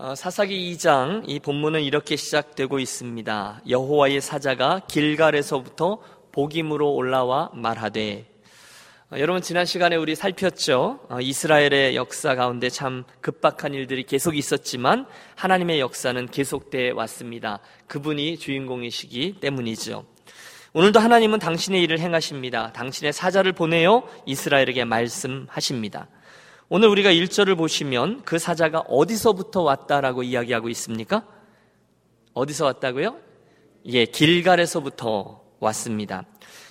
어, 사사기 2장 이 본문은 이렇게 시작되고 있습니다. 여호와의 사자가 길갈에서부터 복임으로 올라와 말하되 어, 여러분 지난 시간에 우리 살폈죠. 어, 이스라엘의 역사 가운데 참 급박한 일들이 계속 있었지만 하나님의 역사는 계속돼 왔습니다. 그분이 주인공이시기 때문이죠. 오늘도 하나님은 당신의 일을 행하십니다. 당신의 사자를 보내어 이스라엘에게 말씀하십니다. 오늘 우리가 1절을 보시면 그 사자가 어디서부터 왔다라고 이야기하고 있습니까? 어디서 왔다고요? 예, 길갈에서부터 왔습니다.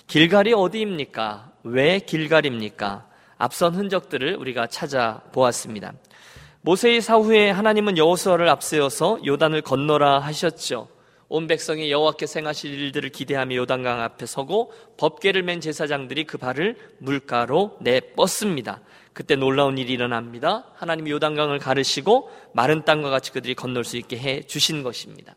길갈이 어디입니까? 왜 길갈입니까? 앞선 흔적들을 우리가 찾아보았습니다. 모세의 사후에 하나님은 여호수아를 앞세워서 요단을 건너라 하셨죠. 온 백성이 여호와께 생하실 일들을 기대하며 요단강 앞에 서고 법궤를 맨 제사장들이 그 발을 물가로 내뻗습니다. 그때 놀라운 일이 일어납니다. 하나님이 요단강을 가르시고 마른 땅과 같이 그들이 건널 수 있게 해 주신 것입니다.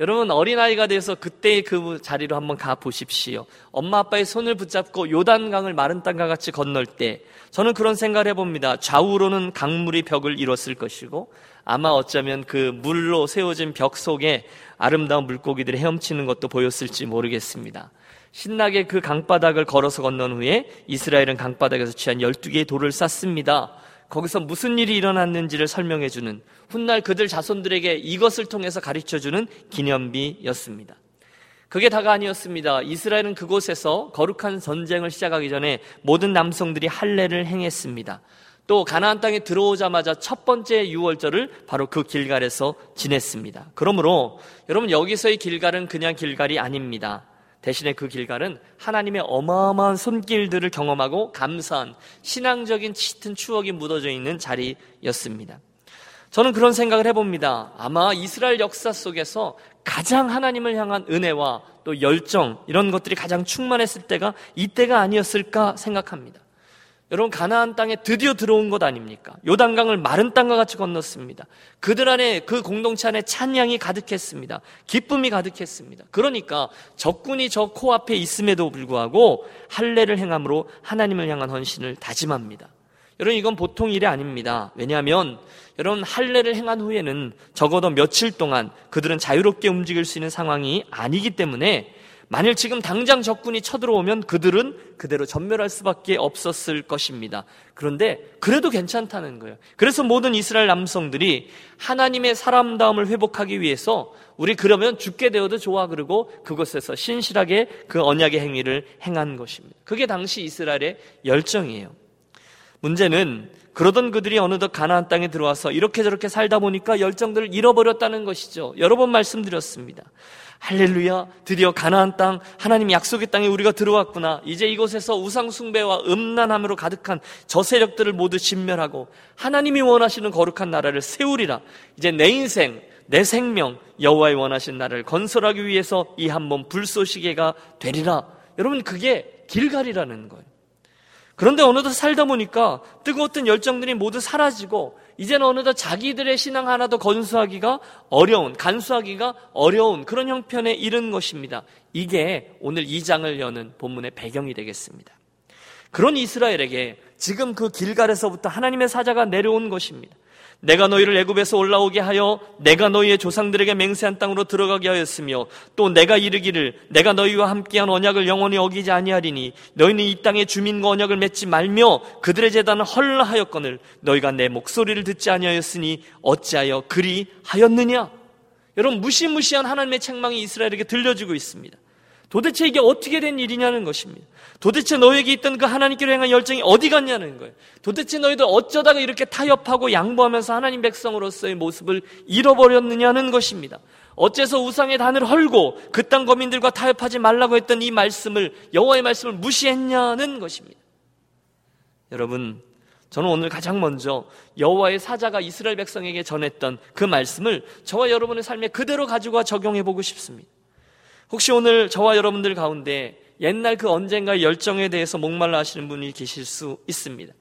여러분 어린아이가 돼서 그때의 그 자리로 한번 가 보십시오. 엄마 아빠의 손을 붙잡고 요단강을 마른 땅과 같이 건널 때 저는 그런 생각을 해봅니다. 좌우로는 강물이 벽을 이뤘을 것이고 아마 어쩌면 그 물로 세워진 벽 속에 아름다운 물고기들이 헤엄치는 것도 보였을지 모르겠습니다. 신나게 그 강바닥을 걸어서 건넌 후에 이스라엘은 강바닥에서 취한 12개의 돌을 쌓습니다. 거기서 무슨 일이 일어났는지를 설명해 주는 훗날 그들 자손들에게 이것을 통해서 가르쳐 주는 기념비였습니다. 그게 다가 아니었습니다. 이스라엘은 그곳에서 거룩한 전쟁을 시작하기 전에 모든 남성들이 할례를 행했습니다. 또 가나안 땅에 들어오자마자 첫 번째 유월절을 바로 그 길갈에서 지냈습니다. 그러므로 여러분 여기서의 길갈은 그냥 길갈이 아닙니다. 대신에 그 길갈은 하나님의 어마어마한 손길들을 경험하고 감사한 신앙적인 짙은 추억이 묻어져 있는 자리였습니다. 저는 그런 생각을 해봅니다. 아마 이스라엘 역사 속에서 가장 하나님을 향한 은혜와 또 열정 이런 것들이 가장 충만했을 때가 이때가 아니었을까 생각합니다. 여러분 가나안 땅에 드디어 들어온 것 아닙니까? 요단강을 마른 땅과 같이 건넜습니다. 그들 안에 그 공동체 안에 찬양이 가득했습니다. 기쁨이 가득했습니다. 그러니까 적군이 저 코앞에 있음에도 불구하고 할례를 행함으로 하나님을 향한 헌신을 다짐합니다. 여러분 이건 보통 일이 아닙니다. 왜냐하면 여러분 할례를 행한 후에는 적어도 며칠 동안 그들은 자유롭게 움직일 수 있는 상황이 아니기 때문에 만일 지금 당장 적군이 쳐들어오면 그들은 그대로 전멸할 수밖에 없었을 것입니다. 그런데 그래도 괜찮다는 거예요. 그래서 모든 이스라엘 남성들이 하나님의 사람다움을 회복하기 위해서 우리 그러면 죽게 되어도 좋아 그러고 그곳에서 신실하게 그 언약의 행위를 행한 것입니다. 그게 당시 이스라엘의 열정이에요. 문제는 그러던 그들이 어느덧 가나안 땅에 들어와서 이렇게 저렇게 살다 보니까 열정들을 잃어버렸다는 것이죠. 여러 번 말씀드렸습니다. 할렐루야. 드디어 가나안 땅, 하나님 약속의 땅에 우리가 들어왔구나. 이제 이곳에서 우상 숭배와 음란함으로 가득한 저 세력들을 모두 진멸하고 하나님이 원하시는 거룩한 나라를 세우리라. 이제 내 인생, 내 생명, 여호와의 원하신 나라를 건설하기 위해서 이 한 몸 불쏘시개가 되리라. 여러분, 그게 길갈이라는 거예요. 그런데 어느덧 살다 보니까 뜨거웠던 열정들이 모두 사라지고 이제는 어느덧 자기들의 신앙 하나도 건수하기가 어려운, 간수하기가 어려운 그런 형편에 이른 것입니다. 이게 오늘 이 장을 여는 본문의 배경이 되겠습니다. 그런 이스라엘에게 지금 그 길갈에서부터 하나님의 사자가 내려온 것입니다. 내가 너희를 애굽에서 올라오게 하여 내가 너희의 조상들에게 맹세한 땅으로 들어가게 하였으며 또 내가 이르기를 내가 너희와 함께한 언약을 영원히 어기지 아니하리니 너희는 이 땅의 주민과 언약을 맺지 말며 그들의 재단을 헐라하였거늘 너희가 내 목소리를 듣지 아니하였으니 어찌하여 그리 하였느냐 여러분 무시무시한 하나님의 책망이 이스라엘에게 들려지고 있습니다. 도대체 이게 어떻게 된 일이냐는 것입니다. 도대체 너에게 있던 그 하나님께로 향한 열정이 어디 갔냐는 거예요. 도대체 너희들 어쩌다가 이렇게 타협하고 양보하면서 하나님 백성으로서의 모습을 잃어버렸느냐는 것입니다. 어째서 우상의 단을 헐고 그 땅 거민들과 타협하지 말라고 했던 이 말씀을 여호와의 말씀을 무시했냐는 것입니다. 여러분, 저는 오늘 가장 먼저 여호와의 사자가 이스라엘 백성에게 전했던 그 말씀을 저와 여러분의 삶에 그대로 가지고 적용해 보고 싶습니다. 혹시 오늘 저와 여러분들 가운데 옛날 그 언젠가의 열정에 대해서 목말라 하시는 분이 계실 수 있습니다.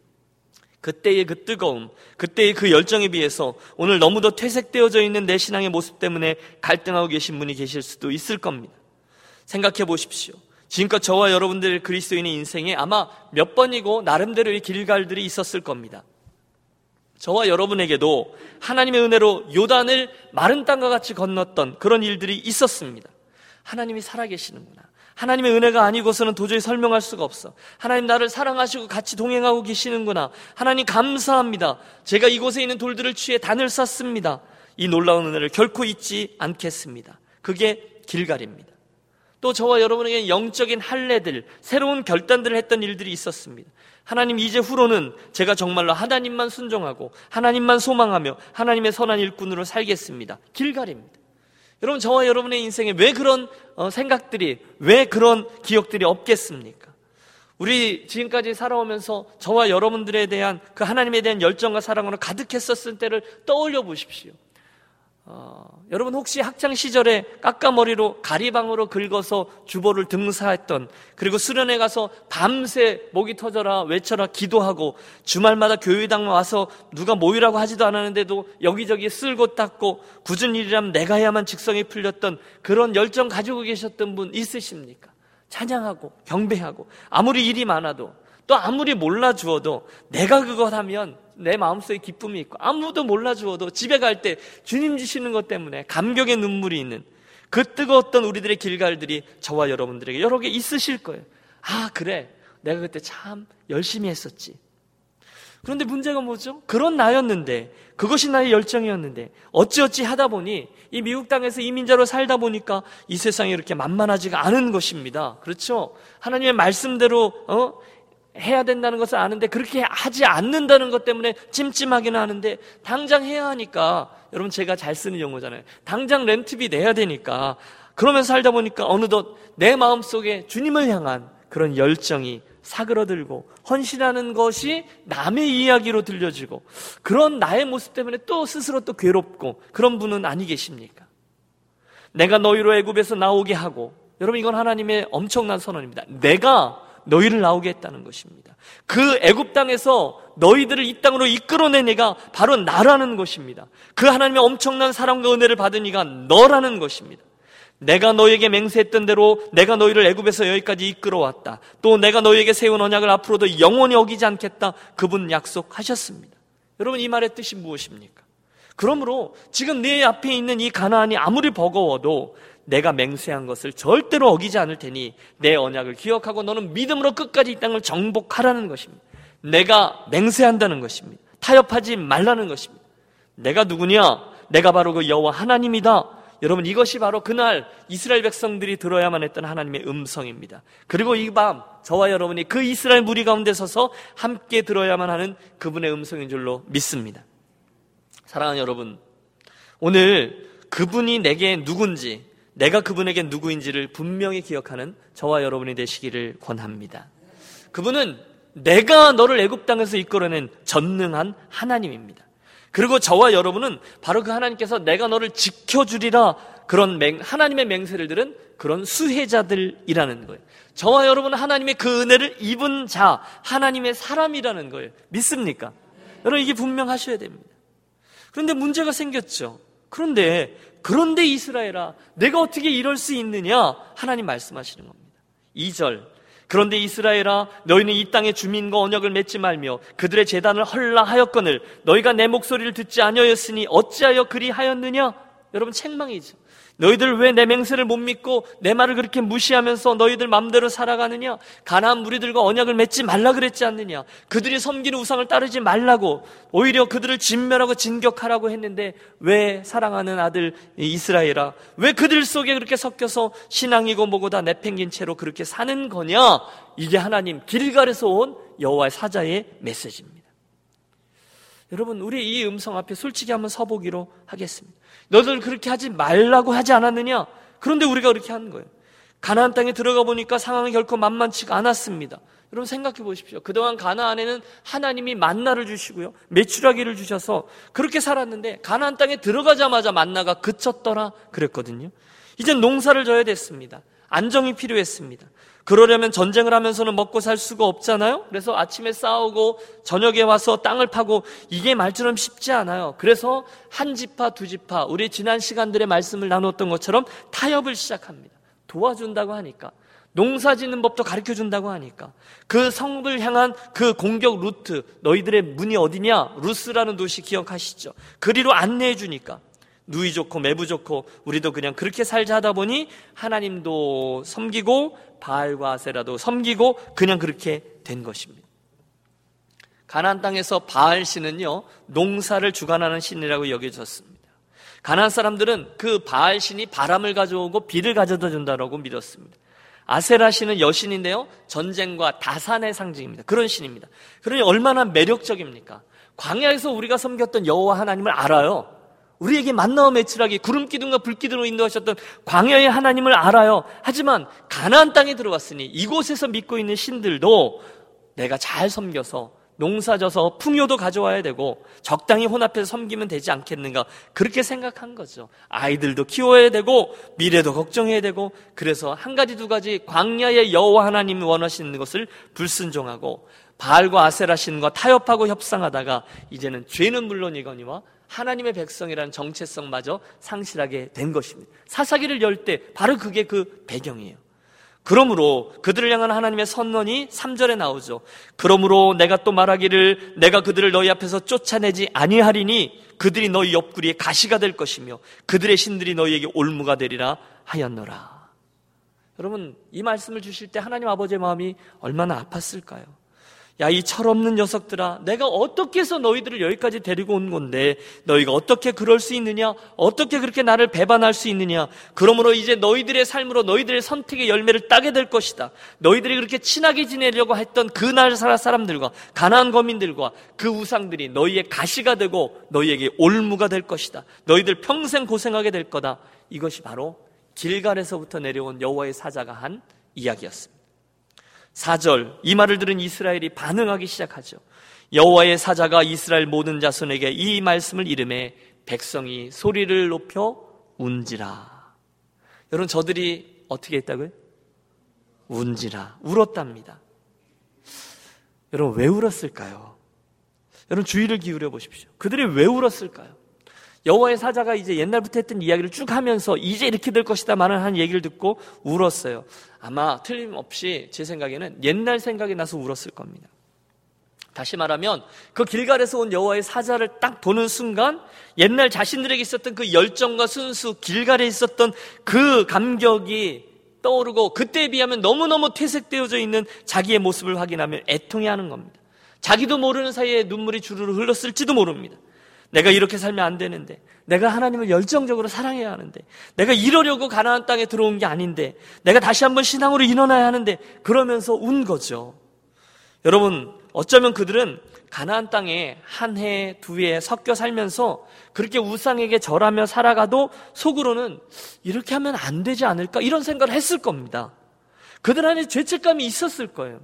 그때의 그 뜨거움, 그때의 그 열정에 비해서 오늘 너무도 퇴색되어져 있는 내 신앙의 모습 때문에 갈등하고 계신 분이 계실 수도 있을 겁니다. 생각해 보십시오. 지금껏 저와 여러분들 그리스도인의 인생에 아마 몇 번이고 나름대로의 길갈들이 있었을 겁니다. 저와 여러분에게도 하나님의 은혜로 요단을 마른 땅과 같이 건넜던 그런 일들이 있었습니다. 하나님이 살아계시는구나. 하나님의 은혜가 아니고서는 도저히 설명할 수가 없어. 하나님 나를 사랑하시고 같이 동행하고 계시는구나. 하나님 감사합니다. 제가 이곳에 있는 돌들을 취해 단을 쌓습니다. 이 놀라운 은혜를 결코 잊지 않겠습니다. 그게 길갈입니다. 또 저와 여러분에게 영적인 할례들, 새로운 결단들을 했던 일들이 있었습니다. 하나님 이제 후로는 제가 정말로 하나님만 순종하고 하나님만 소망하며 하나님의 선한 일꾼으로 살겠습니다. 길갈입니다. 여러분 저와 여러분의 인생에 왜 그런 어, 생각들이 왜 그런 기억들이 없겠습니까? 우리 지금까지 살아오면서 저와 여러분들에 대한 그 하나님에 대한 열정과 사랑으로 가득했었을 때를 떠올려 보십시오. 어, 여러분 혹시 학창 시절에 깎아머리로 가리방으로 긁어서 주보를 등사했던 그리고 수련회 가서 밤새 목이 터져라 외쳐라 기도하고 주말마다 교회당 와서 누가 모이라고 하지도 않았는데도 여기저기 쓸고 닦고 굳은 일이라면 내가 해야만 직성이 풀렸던 그런 열정 가지고 계셨던 분 있으십니까? 찬양하고 경배하고 아무리 일이 많아도 또 아무리 몰라 주어도 내가 그것 하면 내 마음속에 기쁨이 있고 아무도 몰라주어도 집에 갈 때 주님 주시는 것 때문에 감격의 눈물이 있는 그 뜨거웠던 우리들의 길갈들이 저와 여러분들에게 여러 개 있으실 거예요. 아, 그래. 내가 그때 참 열심히 했었지. 그런데 문제가 뭐죠? 그런 나였는데, 그것이 나의 열정이었는데, 어찌어찌 하다 보니, 이 미국 땅에서 이민자로 살다 보니까 이 세상이 이렇게 만만하지가 않은 것입니다. 그렇죠? 하나님의 말씀대로, 어? 해야 된다는 것을 아는데 그렇게 하지 않는다는 것 때문에 찜찜하기는 하는데 당장 해야 하니까 여러분 제가 잘 쓰는 용어잖아요. 당장 렌트비 내야 되니까 그러면서 살다 보니까 어느덧 내 마음속에 주님을 향한 그런 열정이 사그러들고 헌신하는 것이 남의 이야기로 들려지고 그런 나의 모습 때문에 또 스스로 또 괴롭고 그런 분은 아니 계십니까? 내가 너희로 애굽에서 나오게 하고 여러분 이건 하나님의 엄청난 선언입니다. 내가 너희를 나오게 했다는 것입니다. 그 애굽 땅에서 너희들을 이 땅으로 이끌어낸 애가 바로 나라는 것입니다. 그 하나님의 엄청난 사랑과 은혜를 받은 이가 너라는 것입니다. 내가 너에게 맹세했던 대로 내가 너희를 애굽에서 여기까지 이끌어왔다. 또 내가 너희에게 세운 언약을 앞으로도 영원히 어기지 않겠다. 그분 약속하셨습니다. 여러분 이 말의 뜻이 무엇입니까? 그러므로 지금 내 앞에 있는 이 가나안이 아무리 버거워도 내가 맹세한 것을 절대로 어기지 않을 테니 내 언약을 기억하고 너는 믿음으로 끝까지 이 땅을 정복하라는 것입니다. 내가 맹세한다는 것입니다. 타협하지 말라는 것입니다. 내가 누구냐? 내가 바로 그 여호와 하나님이다. 여러분 이것이 바로 그날 이스라엘 백성들이 들어야만 했던 하나님의 음성입니다. 그리고 이 밤 저와 여러분이 그 이스라엘 무리 가운데 서서 함께 들어야만 하는 그분의 음성인 줄로 믿습니다. 사랑하는 여러분, 오늘 그분이 내게 누군지 내가 그분에게 누구인지를 분명히 기억하는 저와 여러분이 되시기를 권합니다. 그분은 내가 너를 애굽 땅에서 이끌어낸 전능한 하나님입니다. 그리고 저와 여러분은 바로 그 하나님께서 내가 너를 지켜주리라 그런 맹, 하나님의 맹세를 들은 그런 수혜자들이라는 거예요. 저와 여러분은 하나님의 그 은혜를 입은 자, 하나님의 사람이라는 거예요. 믿습니까? 여러분 이게 분명하셔야 됩니다. 그런데 문제가 생겼죠. 그런데 그런데 이스라엘아, 내가 어떻게 이럴 수 있느냐? 하나님 말씀하시는 겁니다. 2절. 그런데 이스라엘아, 너희는 이 땅의 주민과 언약을 맺지 말며 그들의 재단을 헐라 하였거늘 너희가 내 목소리를 듣지 아니하였으니 어찌하여 그리 하였느냐? 여러분 책망이죠. 너희들 왜 내 맹세를 못 믿고 내 말을 그렇게 무시하면서 너희들 맘대로 살아가느냐? 가나안 무리들과 언약을 맺지 말라 그랬지 않느냐? 그들이 섬기는 우상을 따르지 말라고 오히려 그들을 진멸하고 진격하라고 했는데 왜 사랑하는 아들 이스라엘아 왜 그들 속에 그렇게 섞여서 신앙이고 뭐고 다 내팽긴 채로 그렇게 사는 거냐? 이게 하나님 길갈에서 온 여호와의 사자의 메시지입니다. 여러분 우리 이 음성 앞에 솔직히 한번 서보기로 하겠습니다. 너들 그렇게 하지 말라고 하지 않았느냐? 그런데 우리가 그렇게 하는 거예요. 가나안 땅에 들어가 보니까 상황이 결코 만만치가 않았습니다. 여러분 생각해 보십시오. 그동안 가나안에는 하나님이 만나를 주시고요. 매출하기를 주셔서 그렇게 살았는데 가나안 땅에 들어가자마자 만나가 그쳤더라 그랬거든요. 이제 농사를 져야 됐습니다. 안정이 필요했습니다. 그러려면 전쟁을 하면서는 먹고 살 수가 없잖아요? 그래서 아침에 싸우고 저녁에 와서 땅을 파고 이게 말처럼 쉽지 않아요. 그래서 한 지파, 두 지파, 우리 지난 시간들의 말씀을 나눴던 것처럼 타협을 시작합니다. 도와준다고 하니까. 농사 짓는 법도 가르쳐 준다고 하니까 그 성을 향한 그 공격 루트 너희들의 문이 어디냐 루스라는 도시 기억하시죠 그리로 안내해 주니까 누이 좋고 매부 좋고 우리도 그냥 그렇게 살자 하다 보니 하나님도 섬기고 바알과 아세라도 섬기고 그냥 그렇게 된 것입니다. 가나안 땅에서 바알 신은요 농사를 주관하는 신이라고 여겨졌습니다. 가나안 사람들은 그 바알 신이 바람을 가져오고 비를 가져다 준다라고 믿었습니다. 아세라 신은 여신인데요 전쟁과 다산의 상징입니다. 그런 신입니다. 그러니 얼마나 매력적입니까? 광야에서 우리가 섬겼던 여호와 하나님을 알아요. 우리에게 만나와 매출하기 구름 기둥과 불 기둥으로 인도하셨던 광야의 하나님을 알아요. 하지만 가나안 땅에 들어왔으니 이곳에서 믿고 있는 신들도 내가 잘 섬겨서 농사져서 풍요도 가져와야 되고 적당히 혼합해서 섬기면 되지 않겠는가 그렇게 생각한 거죠. 아이들도 키워야 되고 미래도 걱정해야 되고 그래서 한 가지 두 가지 광야의 여호와 하나님이 원하시는 것을 불순종하고 바알과 아세라 신과 타협하고 협상하다가 이제는 죄는 물론이거니와 하나님의 백성이라는 정체성마저 상실하게 된 것입니다. 사사기를 열 때 바로 그게 그 배경이에요. 그러므로 그들을 향한 하나님의 선언이 3절에 나오죠. 그러므로 내가 또 말하기를 내가 그들을 너희 앞에서 쫓아내지 아니하리니 그들이 너희 옆구리에 가시가 될 것이며 그들의 신들이 너희에게 올무가 되리라 하였노라. 여러분 이 말씀을 주실 때 하나님 아버지의 마음이 얼마나 아팠을까요? 야, 이 철없는 녀석들아, 내가 어떻게 해서 너희들을 여기까지 데리고 온 건데, 너희가 어떻게 그럴 수 있느냐? 어떻게 그렇게 나를 배반할 수 있느냐? 그러므로 이제 너희들의 삶으로 너희들의 선택의 열매를 따게 될 것이다. 너희들이 그렇게 친하게 지내려고 했던 그날 사람들과, 가난안 거민들과 그 우상들이 너희의 가시가 되고, 너희에게 올무가 될 것이다. 너희들 평생 고생하게 될 거다. 이것이 바로 길갈에서부터 내려온 여호와의 사자가 한 이야기였습니다. 4절 이 말을 들은 이스라엘이 반응하기 시작하죠. 여호와의 사자가 이스라엘 모든 자손에게 이 말씀을 이름해 백성이 소리를 높여 운지라. 여러분 저들이 어떻게 했다고요? 운지라 울었답니다. 여러분 왜 울었을까요? 여러분 주의를 기울여 보십시오. 그들이 왜 울었을까요? 여호와의 사자가 이제 옛날부터 했던 이야기를 쭉 하면서 이제 이렇게 될 것이다만은 한 얘기를 듣고 울었어요. 아마 틀림없이 제 생각에는 옛날 생각이 나서 울었을 겁니다. 다시 말하면 그 길갈에서 온 여호와의 사자를 딱 보는 순간 옛날 자신들에게 있었던 그 열정과 순수 길갈에 있었던 그 감격이 떠오르고 그때에 비하면 너무너무 퇴색되어져 있는 자기의 모습을 확인하면 애통해하는 겁니다. 자기도 모르는 사이에 눈물이 주르르 흘렀을지도 모릅니다. 내가 이렇게 살면 안 되는데, 내가 하나님을 열정적으로 사랑해야 하는데, 내가 이러려고 가나안 땅에 들어온 게 아닌데, 내가 다시 한번 신앙으로 일어나야 하는데, 그러면서 운 거죠. 여러분, 어쩌면 그들은 가나안 땅에 한 해, 두 해 섞여 살면서 그렇게 우상에게 절하며 살아가도 속으로는 이렇게 하면 안 되지 않을까? 이런 생각을 했을 겁니다. 그들 안에 죄책감이 있었을 거예요.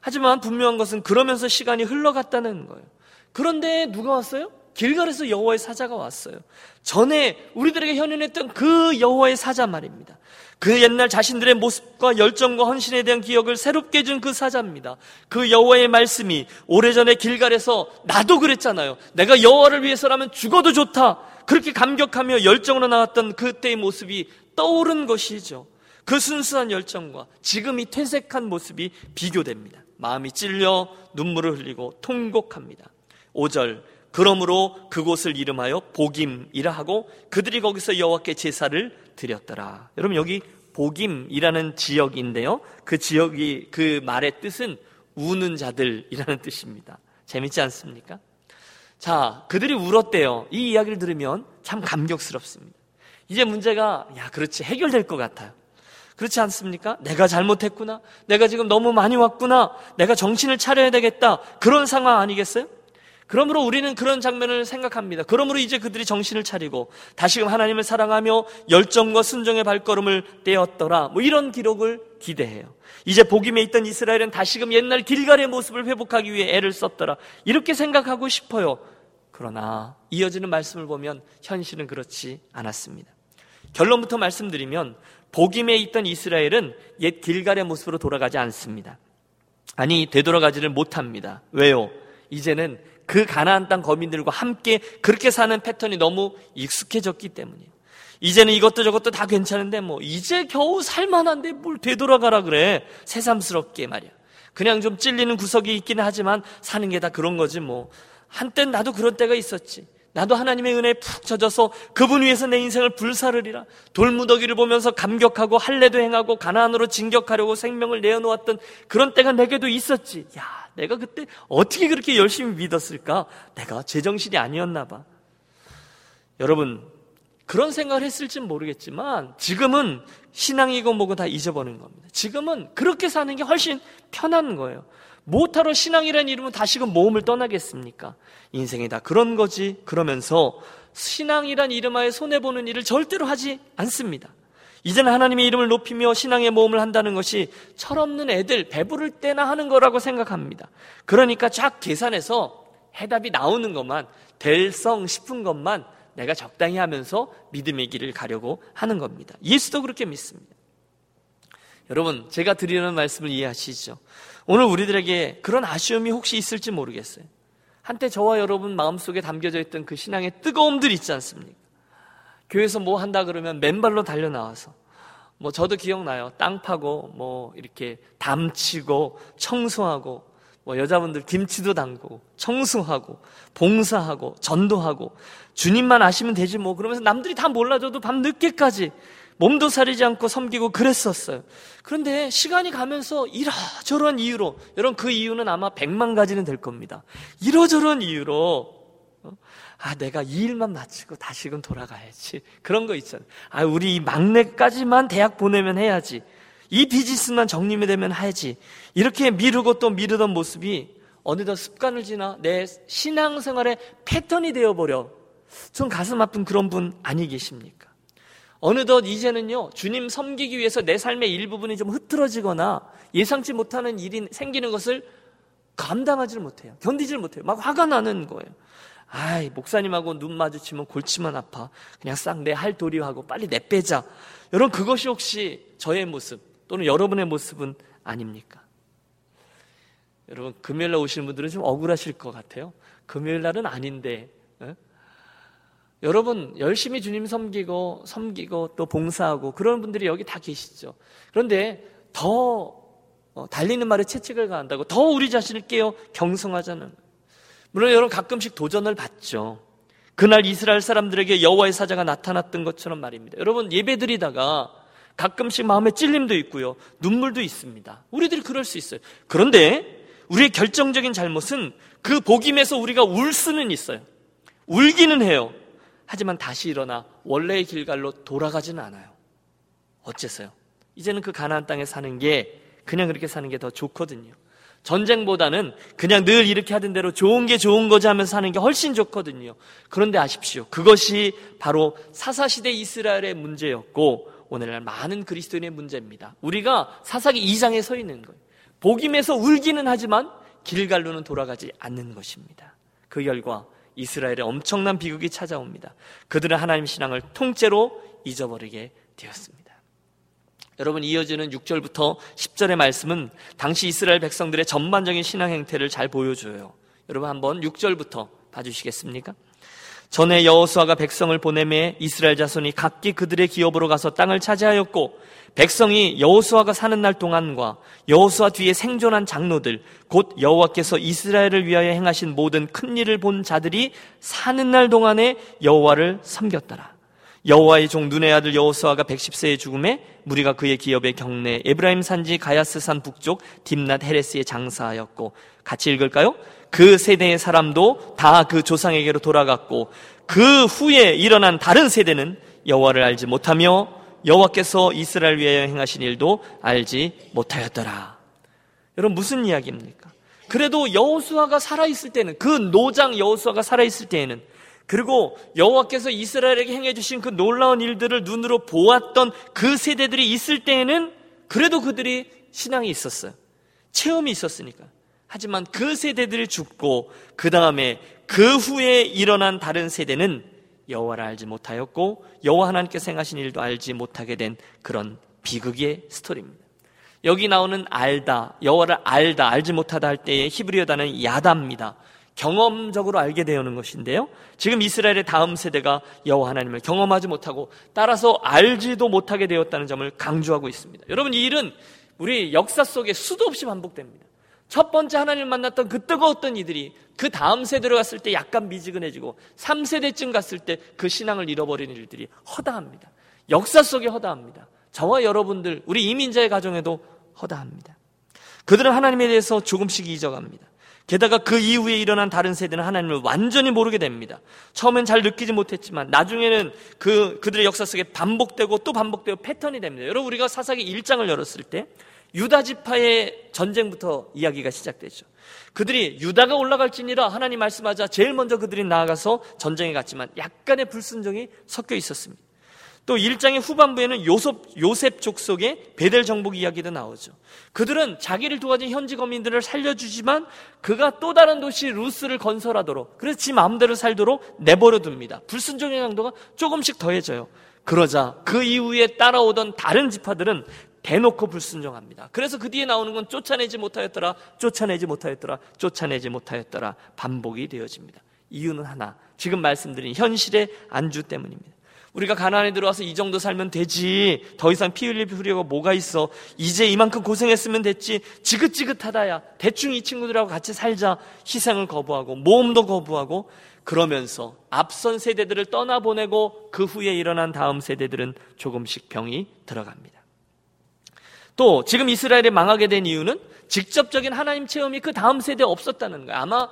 하지만 분명한 것은 그러면서 시간이 흘러갔다는 거예요. 그런데 누가 왔어요? 길갈에서 여호와의 사자가 왔어요. 전에 우리들에게 현현했던 그 여호와의 사자 말입니다. 그 옛날 자신들의 모습과 열정과 헌신에 대한 기억을 새롭게 준그 사자입니다. 그 여호와의 말씀이 오래전에 길갈에서 나도 그랬잖아요. 내가 여호와를 위해서라면 죽어도 좋다. 그렇게 감격하며 열정으로 나왔던 그때의 모습이 떠오른 것이죠. 그 순수한 열정과 지금 이 퇴색한 모습이 비교됩니다. 마음이 찔려 눈물을 흘리고 통곡합니다. 5절 그러므로 그곳을 이름하여 복임이라 하고 그들이 거기서 여호와께 제사를 드렸더라. 여러분 여기 복임이라는 지역인데요. 그 지역이 그 말의 뜻은 우는 자들이라는 뜻입니다. 재밌지 않습니까? 자, 그들이 울었대요. 이 이야기를 들으면 참 감격스럽습니다. 이제 문제가 야, 그렇지 해결될 것 같아요. 그렇지 않습니까? 내가 잘못했구나. 내가 지금 너무 많이 왔구나. 내가 정신을 차려야 되겠다. 그런 상황 아니겠어요? 그러므로 우리는 그런 장면을 생각합니다. 그러므로 이제 그들이 정신을 차리고 다시금 하나님을 사랑하며 열정과 순종의 발걸음을 떼었더라. 뭐 이런 기록을 기대해요. 이제 복임에 있던 이스라엘은 다시금 옛날 길갈의 모습을 회복하기 위해 애를 썼더라. 이렇게 생각하고 싶어요. 그러나 이어지는 말씀을 보면 현실은 그렇지 않았습니다. 결론부터 말씀드리면 복임에 있던 이스라엘은 옛 길갈의 모습으로 돌아가지 않습니다. 아니 되돌아가지를 못합니다. 왜요? 이제는 그 가나안 땅 거민들과 함께 그렇게 사는 패턴이 너무 익숙해졌기 때문이에요. 이제는 이것도 저것도 다 괜찮은데 뭐 이제 겨우 살만한데 뭘 되돌아가라 그래. 새삼스럽게 말이야. 그냥 좀 찔리는 구석이 있기는 하지만 사는 게 다 그런 거지 뭐. 한땐 나도 그런 때가 있었지. 나도 하나님의 은혜에 푹 젖어서 그분 위해서 내 인생을 불사르리라. 돌무더기를 보면서 감격하고 할례도 행하고 가나안으로 진격하려고 생명을 내어놓았던 그런 때가 내게도 있었지. 야, 내가 그때 어떻게 그렇게 열심히 믿었을까? 내가 제정신이 아니었나 봐. 여러분, 그런 생각을 했을진 모르겠지만 지금은 신앙이고 뭐고 다 잊어버리는 겁니다. 지금은 그렇게 사는 게 훨씬 편한 거예요. 못하러 신앙이라는 이름은 다시금 모험을 떠나겠습니까? 인생이 다 그런 거지. 그러면서 신앙이란 이름 하에 손해보는 일을 절대로 하지 않습니다. 이제는 하나님의 이름을 높이며 신앙의 모험을 한다는 것이 철없는 애들 배부를 때나 하는 거라고 생각합니다. 그러니까 쫙 계산해서 해답이 나오는 것만 될성 싶은 것만 내가 적당히 하면서 믿음의 길을 가려고 하는 겁니다. 예수도 그렇게 믿습니다. 여러분, 제가 드리는 말씀을 이해하시죠? 오늘 우리들에게 그런 아쉬움이 혹시 있을지 모르겠어요. 한때 저와 여러분 마음속에 담겨져 있던 그 신앙의 뜨거움들 있지 않습니까? 교회에서 뭐 한다 그러면 맨발로 달려 나와서 뭐 저도 기억나요. 땅 파고 뭐 이렇게 담치고 청소하고 뭐 여자분들 김치도 담고 청소하고 봉사하고 전도하고 주님만 아시면 되지 뭐 그러면서 남들이 다 몰라줘도 밤 늦게까지 몸도 사리지 않고 섬기고 그랬었어요. 그런데 시간이 가면서 이러저러한 이유로 여러분 그 이유는 아마 백만 가지는 될 겁니다. 이러저러한 이유로 어? 아 내가 이 일만 마치고 다시금 돌아가야지 그런 거 있잖아요. 아 우리 이 막내까지만 대학 보내면 해야지. 이 비즈니스만 정리이 되면 해야지. 이렇게 미루고 또 미루던 모습이 어느덧 습관을 지나 내 신앙생활의 패턴이 되어버려. 전 가슴 아픈 그런 분 아니 계십니까? 어느덧 이제는요, 주님 섬기기 위해서 내 삶의 일부분이 좀 흐트러지거나 예상치 못하는 일이 생기는 것을 감당하지를 못해요. 견디지를 못해요. 막 화가 나는 거예요. 아이, 목사님하고 눈 마주치면 골치만 아파. 그냥 싹 내 할 도리하고 빨리 내빼자. 여러분, 그것이 혹시 저의 모습 또는 여러분의 모습은 아닙니까? 여러분, 금요일날 오시는 분들은 좀 억울하실 것 같아요. 금요일날은 아닌데, 어? 여러분 열심히 주님 섬기고 섬기고 또 봉사하고 그런 분들이 여기 다 계시죠. 그런데 더 어, 달리는 말에 채찍을 가한다고 더 우리 자신을 깨어 경성하자는 물론 여러분 가끔씩 도전을 받죠. 그날 이스라엘 사람들에게 여호와의 사자가 나타났던 것처럼 말입니다. 여러분 예배드리다가 가끔씩 마음에 찔림도 있고요. 눈물도 있습니다. 우리들이 그럴 수 있어요. 그런데 우리의 결정적인 잘못은 그 복임에서 우리가 울 수는 있어요. 울기는 해요. 하지만 다시 일어나 원래의 길갈로 돌아가지는 않아요. 어째서요? 이제는 그 가나안 땅에 사는 게 그냥 그렇게 사는 게 더 좋거든요. 전쟁보다는 그냥 늘 이렇게 하던 대로 좋은 게 좋은 거지 하면서 사는 게 훨씬 좋거든요. 그런데 아십시오. 그것이 바로 사사시대 이스라엘의 문제였고 오늘날 많은 그리스도인의 문제입니다. 우리가 사사기 2장에 서 있는 거예요. 복임에서 울기는 하지만 길갈로는 돌아가지 않는 것입니다. 그 결과 이스라엘에 엄청난 비극이 찾아옵니다. 그들은 하나님 신앙을 통째로 잊어버리게 되었습니다. 여러분 이어지는 6절부터 10절의 말씀은 당시 이스라엘 백성들의 전반적인 신앙 행태를 잘 보여줘요. 여러분 한번 6절부터 봐주시겠습니까? 전에 여호수아가 백성을 보내매 이스라엘 자손이 각기 그들의 기업으로 가서 땅을 차지하였고 백성이 여호수아가 사는 날 동안과 여호수아 뒤에 생존한 장로들 곧 여호와께서 이스라엘을 위하여 행하신 모든 큰 일을 본 자들이 사는 날 동안에 여호와를 섬겼더라. 여호와의 종 눈의 아들 여호수아가 110세에 죽음에 무리가 그의 기업의 경내 에브라임 산지 가야스 산 북쪽 딥낫 헤레스에 장사하였고 같이 읽을까요? 그 세대의 사람도 다 그 조상에게로 돌아갔고 그 후에 일어난 다른 세대는 여호와를 알지 못하며 여호와께서 이스라엘 위하여 행하신 일도 알지 못하였더라. 여러분 무슨 이야기입니까? 그래도 여호수아가 살아 있을 때는 그 노장 여호수아가 살아 있을 때에는 그리고 여호와께서 이스라엘에게 행해 주신 그 놀라운 일들을 눈으로 보았던 그 세대들이 있을 때에는 그래도 그들이 신앙이 있었어요. 체험이 있었으니까. 하지만 그 세대들이 죽고 그 다음에 그 후에 일어난 다른 세대는 여호와를 알지 못하였고 여호와 하나님께서 행하신 일도 알지 못하게 된 그런 비극의 스토리입니다. 여기 나오는 알다, 여호와를 알다, 알지 못하다 할 때의 히브리어 단어는 야다입니다. 경험적으로 알게 되는 것인데요. 지금 이스라엘의 다음 세대가 여호와 하나님을 경험하지 못하고 따라서 알지도 못하게 되었다는 점을 강조하고 있습니다. 여러분 이 일은 우리 역사 속에 수도 없이 반복됩니다. 첫 번째 하나님을 만났던 그 뜨거웠던 이들이 그 다음 세대로 갔을 때 약간 미지근해지고 3세대쯤 갔을 때 그 신앙을 잃어버리는 일들이 허다합니다. 역사 속에 허다합니다. 저와 여러분들, 우리 이민자의 가정에도 허다합니다. 그들은 하나님에 대해서 조금씩 잊어갑니다. 게다가 그 이후에 일어난 다른 세대는 하나님을 완전히 모르게 됩니다. 처음엔 잘 느끼지 못했지만 나중에는 그 그들의 역사 속에 반복되고 또 반복되고 패턴이 됩니다. 여러분 우리가 사사기 1장을 열었을 때 유다 지파의 전쟁부터 이야기가 시작되죠. 그들이 유다가 올라갈지니라 하나님 말씀하자 제일 먼저 그들이 나아가서 전쟁에 갔지만 약간의 불순종이 섞여 있었습니다. 또 1장의 후반부에는 요셉, 요셉 족속의 베델 정복 이야기도 나오죠. 그들은 자기를 도와준 현지 거민들을 살려주지만 그가 또 다른 도시 루스를 건설하도록 그래서 지 마음대로 살도록 내버려 둡니다. 불순종의 강도가 조금씩 더해져요. 그러자 그 이후에 따라오던 다른 지파들은 대놓고 불순종합니다. 그래서 그 뒤에 나오는 건 쫓아내지 못하였더라, 쫓아내지 못하였더라, 쫓아내지 못하였더라 반복이 되어집니다. 이유는 하나, 지금 말씀드린 현실의 안주 때문입니다. 우리가 가난에 들어와서 이 정도 살면 되지. 더 이상 피 흘릴 필요가 뭐가 있어. 이제 이만큼 고생했으면 됐지. 지긋지긋하다야. 대충 이 친구들하고 같이 살자. 희생을 거부하고 모험도 거부하고 그러면서 앞선 세대들을 떠나보내고 그 후에 일어난 다음 세대들은 조금씩 병이 들어갑니다. 또 지금 이스라엘이 망하게 된 이유는 직접적인 하나님 체험이 그 다음 세대에 없었다는 거예요. 아마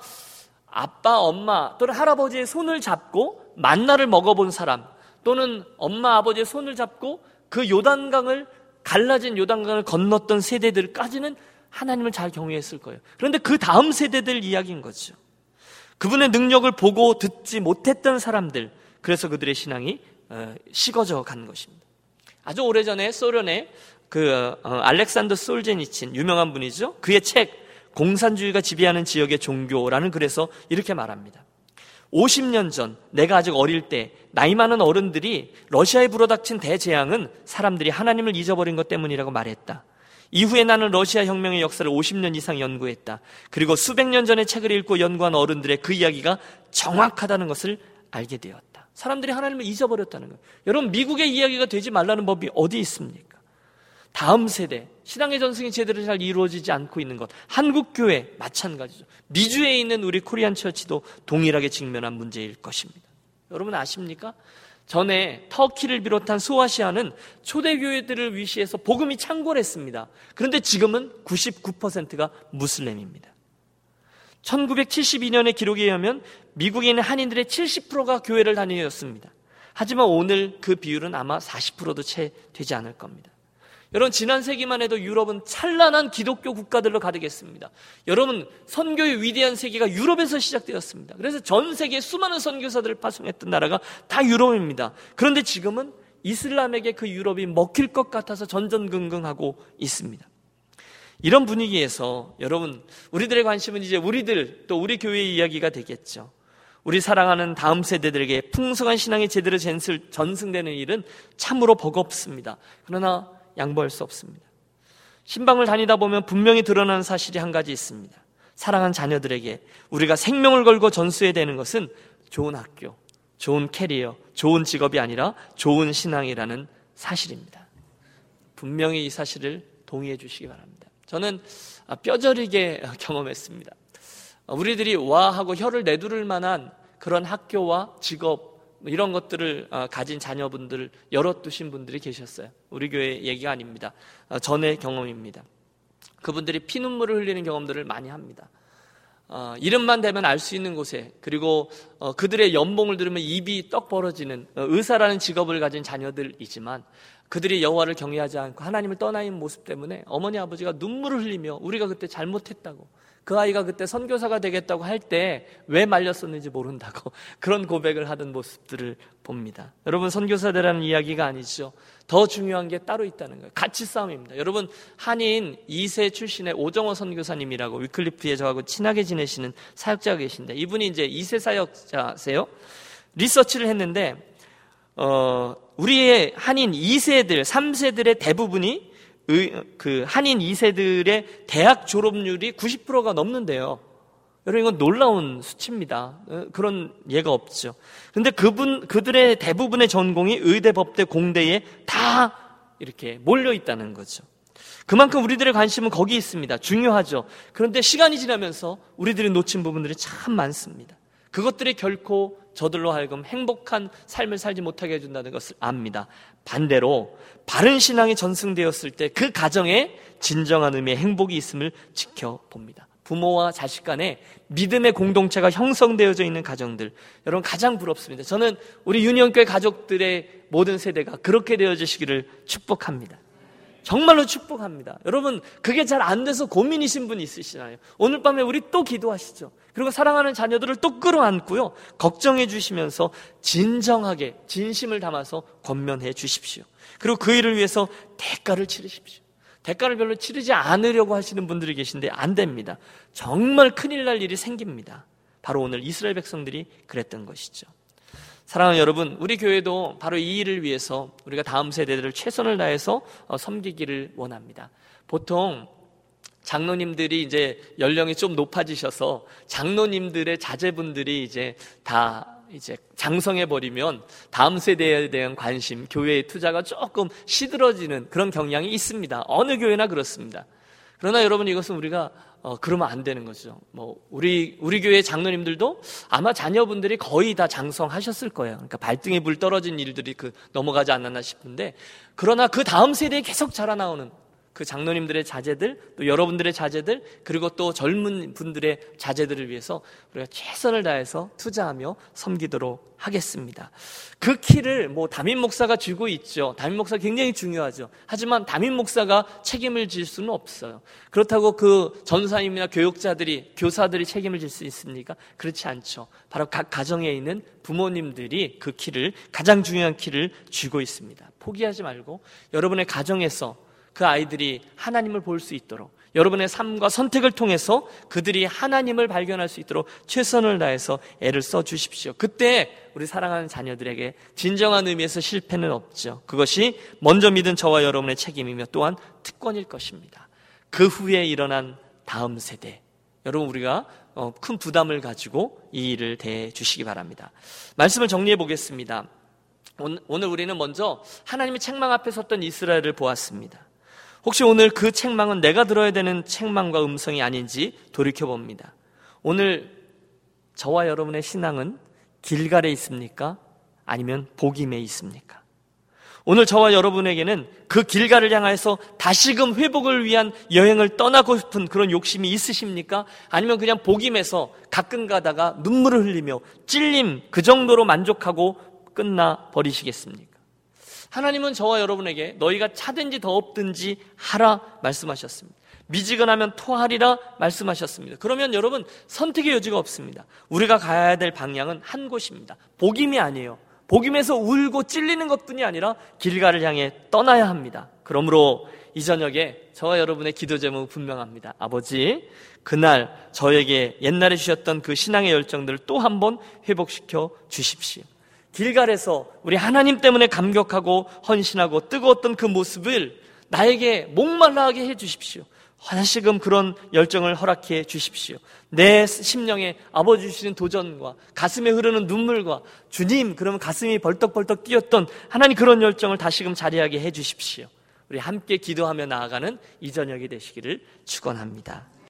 아빠, 엄마 또는 할아버지의 손을 잡고 만나를 먹어본 사람 또는 엄마 아버지의 손을 잡고 그 요단강을 갈라진 요단강을 건넜던 세대들까지는 하나님을 잘 경외했을 거예요. 그런데 그 다음 세대들 이야기인 거죠. 그분의 능력을 보고 듣지 못했던 사람들, 그래서 그들의 신앙이 어, 식어져 간 것입니다. 아주 오래전에 소련의 그 어, 알렉산더 솔제니친 유명한 분이죠. 그의 책 공산주의가 지배하는 지역의 종교라는 글에서 이렇게 말합니다. 50년 전 내가 아직 어릴 때 나이 많은 어른들이 러시아에 불어닥친 대재앙은 사람들이 하나님을 잊어버린 것 때문이라고 말했다. 이후에 나는 러시아 혁명의 역사를 50년 이상 연구했다. 그리고 수백 년 전의 책을 읽고 연구한 어른들의 그 이야기가 정확하다는 것을 알게 되었다. 사람들이 하나님을 잊어버렸다는 거예요. 여러분, 미국의 이야기가 되지 말라는 법이 어디 있습니까? 다음 세대, 신앙의 전승이 제대로 잘 이루어지지 않고 있는 것. 한국교회, 마찬가지죠. 미주에 있는 우리 코리안 처치도 동일하게 직면한 문제일 것입니다. 여러분 아십니까? 전에 터키를 비롯한 소아시아는 초대교회들을 위시해서 복음이 창궐했습니다. 그런데 지금은 99%가 무슬림입니다. 1972년의 기록에 의하면 있는 한인들의 70%가 교회를 다니었습니다. 하지만 오늘 그 비율은 아마 40%도 채 되지 않을 겁니다. 여러분 지난 세기만 해도 유럽은 찬란한 기독교 국가들로 가득했습니다. 여러분 선교의 위대한 세계가 유럽에서 시작되었습니다. 그래서 전 세계 수많은 선교사들을 파송했던 나라가 다 유럽입니다. 그런데 지금은 이슬람에게 그 유럽이 먹힐 것 같아서 전전긍긍하고 있습니다. 이런 분위기에서 여러분 우리들의 관심은 이제 우리들 또 우리 교회의 이야기가 되겠죠. 우리 사랑하는 다음 세대들에게 풍성한 신앙이 제대로 전승되는 일은 참으로 버겁습니다. 그러나 양보할 수 없습니다. 신방을 다니다 보면 분명히 드러나는 사실이 한 가지 있습니다. 사랑하는 자녀들에게 우리가 생명을 걸고 전수해야 되는 것은 좋은 학교, 좋은 캐리어, 좋은 직업이 아니라 좋은 신앙이라는 사실입니다. 분명히 이 사실을 동의해 주시기 바랍니다. 저는 뼈저리게 경험했습니다. 우리들이 와 하고 혀를 내두를 만한 그런 학교와 직업, 뭐 이런 것들을 어, 가진 자녀분들 열어두신 분들이 계셨어요. 우리 교회 얘기가 아닙니다. 어, 전의 경험입니다. 그분들이 피눈물을 흘리는 경험들을 많이 합니다. 어, 이름만 되면 알 수 있는 곳에 그리고 어, 그들의 연봉을 들으면 입이 떡 벌어지는 어, 의사라는 직업을 가진 자녀들이지만 그들이 여호와를 경외하지 않고 하나님을 떠나 있는 모습 때문에 어머니 아버지가 눈물을 흘리며 우리가 그때 잘못했다고 그 아이가 그때 선교사가 되겠다고 할 때 왜 말렸었는지 모른다고 그런 고백을 하던 모습들을 봅니다. 여러분 선교사들라는 이야기가 아니죠. 더 중요한 게 따로 있다는 거예요. 가치 싸움입니다. 여러분 한인 2세 출신의 오정호 선교사님이라고 위클리프에 저하고 친하게 지내시는 사역자가 계신데 이분이 이제 2세 사역자세요. 리서치를 했는데 어, 우리의 한인 2세들, 3세들의 대부분이 그 한인 2세들의 대학 졸업률이 90%가 넘는데요. 여러분 이건 놀라운 수치입니다. 어, 그런 예가 없죠. 그런데 그분 그들의 대부분의 전공이 의대, 법대, 공대에 다 이렇게 몰려 있다는 거죠. 그만큼 우리들의 관심은 거기 있습니다. 중요하죠. 그런데 시간이 지나면서 우리들이 놓친 부분들이 참 많습니다. 그것들이 결코 저들로 하여금 행복한 삶을 살지 못하게 해준다는 것을 압니다. 반대로 바른 신앙이 전승되었을 때 그 가정에 진정한 의미의 행복이 있음을 지켜봅니다. 부모와 자식 간에 믿음의 공동체가 형성되어져 있는 가정들. 여러분 가장 부럽습니다. 저는 우리 유니온교회 가족들의 모든 세대가 그렇게 되어지시기를 축복합니다. 정말로 축복합니다. 여러분, 그게 잘 안 돼서 고민이신 분 있으시나요? 오늘 밤에 우리 또 기도하시죠. 그리고 사랑하는 자녀들을 또 끌어안고요. 걱정해 주시면서 진정하게, 진심을 담아서 권면해 주십시오. 그리고 그 일을 위해서 대가를 치르십시오. 대가를 별로 치르지 않으려고 하시는 분들이 계신데 안 됩니다. 정말 큰일 날 일이 생깁니다. 바로 오늘 이스라엘 백성들이 그랬던 것이죠. 사랑하는 여러분, 우리 교회도 바로 이 일을 위해서 우리가 다음 세대들을 최선을 다해서 어, 섬기기를 원합니다. 보통 장로님들이 이제 연령이 좀 높아지셔서 장로님들의 자제분들이 이제 다 이제 장성해 버리면 다음 세대에 대한 관심, 교회의 투자가 조금 시들어지는 그런 경향이 있습니다. 어느 교회나 그렇습니다. 그러나 여러분 이것은 우리가 어, 그러면 안 되는 거죠. 뭐 우리 우리 교회 장로님들도 아마 자녀분들이 거의 다 장성하셨을 거예요. 그러니까 발등에 불 떨어진 일들이 그 넘어가지 않았나 싶은데 그러나 그 다음 세대에 계속 자라나오는 그 장로님들의 자제들, 또 여러분들의 자제들, 그리고 또 젊은 분들의 자제들을 위해서 우리가 최선을 다해서 투자하며 섬기도록 하겠습니다. 그 키를 뭐 담임 목사가 쥐고 있죠. 담임 목사 굉장히 중요하죠. 하지만 담임 목사가 책임을 질 수는 없어요. 그렇다고 그 전사님이나 교육자들이, 교사들이 책임을 질 수 있습니까? 그렇지 않죠. 바로 각 가정에 있는 부모님들이 그 키를, 가장 중요한 키를 쥐고 있습니다. 포기하지 말고 여러분의 가정에서 그 아이들이 하나님을 볼 수 있도록 여러분의 삶과 선택을 통해서 그들이 하나님을 발견할 수 있도록 최선을 다해서 애를 써 주십시오. 그때 우리 사랑하는 자녀들에게 진정한 의미에서 실패는 없죠. 그것이 먼저 믿은 저와 여러분의 책임이며 또한 특권일 것입니다. 그 후에 일어난 다음 세대. 여러분 우리가 어, 큰 부담을 가지고 이 일을 대해 주시기 바랍니다. 말씀을 정리해 보겠습니다. 오늘 우리는 먼저 하나님의 책망 앞에 섰던 이스라엘을 보았습니다. 혹시 오늘 그 책망은 내가 들어야 되는 책망과 음성이 아닌지 돌이켜 봅니다. 오늘 저와 여러분의 신앙은 길갈에 있습니까? 아니면 복임에 있습니까? 오늘 저와 여러분에게는 그 길가를 향해서 다시금 회복을 위한 여행을 떠나고 싶은 그런 욕심이 있으십니까? 아니면 그냥 복임에서 가끔 가다가 눈물을 흘리며 찔림 그 정도로 만족하고 끝나 버리시겠습니까? 하나님은 저와 여러분에게 너희가 차든지 더 없든지 하라 말씀하셨습니다. 미지근하면 토하리라 말씀하셨습니다. 그러면 여러분 선택의 여지가 없습니다. 우리가 가야 될 방향은 한 곳입니다. 복임이 아니에요. 복임에서 울고 찔리는 것뿐이 아니라 길가를 향해 떠나야 합니다. 그러므로 이 저녁에 저와 여러분의 기도 제목은 분명합니다. 아버지, 그날 저에게 옛날에 주셨던 그 신앙의 열정들을 또 한 번 회복시켜 주십시오. 길갈에서 우리 하나님 때문에 감격하고 헌신하고 뜨거웠던 그 모습을 나에게 목말라하게 해 주십시오. 다시금 그런 열정을 허락해 주십시오. 내 심령에 아버지 주시는 도전과 가슴에 흐르는 눈물과 주님 그러면 가슴이 벌떡벌떡 뛰었던 하나님 그런 열정을 다시금 자리하게 해 주십시오. 우리 함께 기도하며 나아가는 이 저녁이 되시기를 축원합니다.